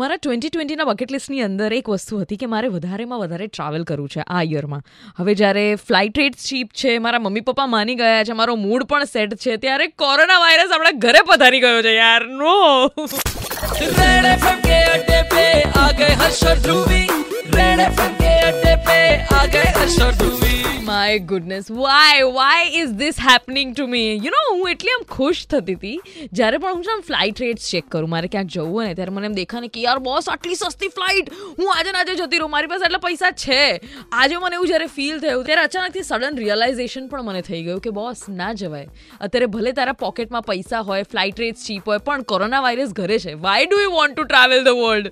મારા twenty ટ્વેન્ટીના bucket લિસ્ટની અંદર એક વસ્તુ હતી કે મારે વધારેમાં વધારે ટ્રાવેલ કરવું છે આ યરમાં હવે જ્યારે ફ્લાઇટ રેટ ચીપ છે મારા મમ્મી પપ્પા માની ગયા છે મારો મૂડ પણ સેટ છે ત્યારે કોરોના વાયરસ આપણા ઘરે પધારી ગયો છે યાર નો रेड एफएम के अड्डे पे आ गए हर्ष और ध्रुवी रेड एफएम के अड्डे पे आ गए हर्ष और ध्रुवी my goodness why why is this happening to me you know હું એટલી આમ ખુશ થતી હતી. જ્યારે પણ હું છે આમ ફ્લાઇટ રેટ્સ ચેક કરું, મારે ક્યાંક જવું હોય ને, ત્યારે મને એમ દેખાને કે યાર બોસ આટલી સસ્તી ફ્લાઇટ હું આજે આજે જતી રહું. મારી પાસે આટલા પૈસા છે. આજે મને એવું જ્યારે ફીલ થયું, ત્યારે અચાનકથી સડન રિયલાઇઝેશન પણ મને થઈ ગયું કે બોસ ના જવાય. અત્યારે ભલે તારા પોકેટમાં પૈસા હોય ફ્લાઇટ રેટ્સ ચીપ હોય, પણ કોરોના વાયરસ ઘરે છે. Why do you want to travel the world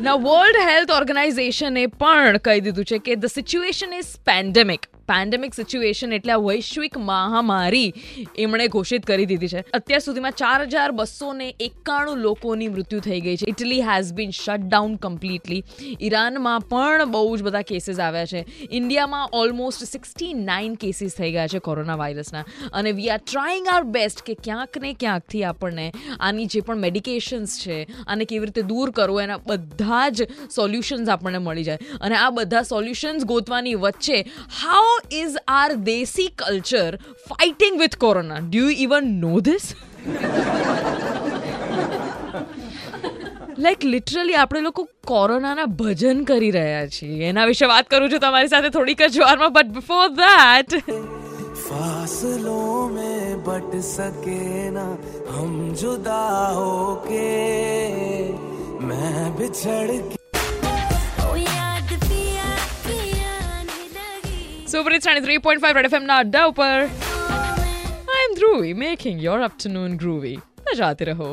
ના વર્લ્ડ હેલ્થ ઓર્ગેનાઇઝેશને પણ કહી દીધું છે કે the situation is pandemic pandemic situation એટલે આ વૈશ્વિક મહામારી એમણે ઘોષિત કરી દીધી છે. અત્યાર સુધીમાં ચાર હજાર બસો ને એકાણું લોકોની મૃત્યુ થઈ ગઈ છે. Italy has been shut down completely ઈરાનમાં પણ બહુ જ બધા કેસીસ આવ્યા છે. ઇન્ડિયામાં ઓલમોસ્ટ સિક્સટી નાઇન કેસીસ થઈ ગયા છે કોરોના વાયરસના. અને we are trying our best કે ક્યાંક ને ક્યાંકથી આપણને આની જે પણ મેડિકેશન્સ છે આને કેવી રીતે દૂર કરવું, એના બધા જ સોલ્યુશન્સ આપણને મળી જાય. અને આ બધા સોલ્યુશન્સ ગોતવાની વચ્ચે how is our desi culture fighting with corona do you even know this like literally આપણે લોકો કોરોનાના ભજન કરી રહ્યા છીએ એના વિશે વાત કરું છું તમારી સાથે થોડીક જ વારમાં બટ બિફોર ધેટ फासलों में बट सके ना हम जुदा होके मैं बिछड़ के Super it's 93.5 Red FM now Dow I am Dhruvi making your afternoon groovy. बजाते रहो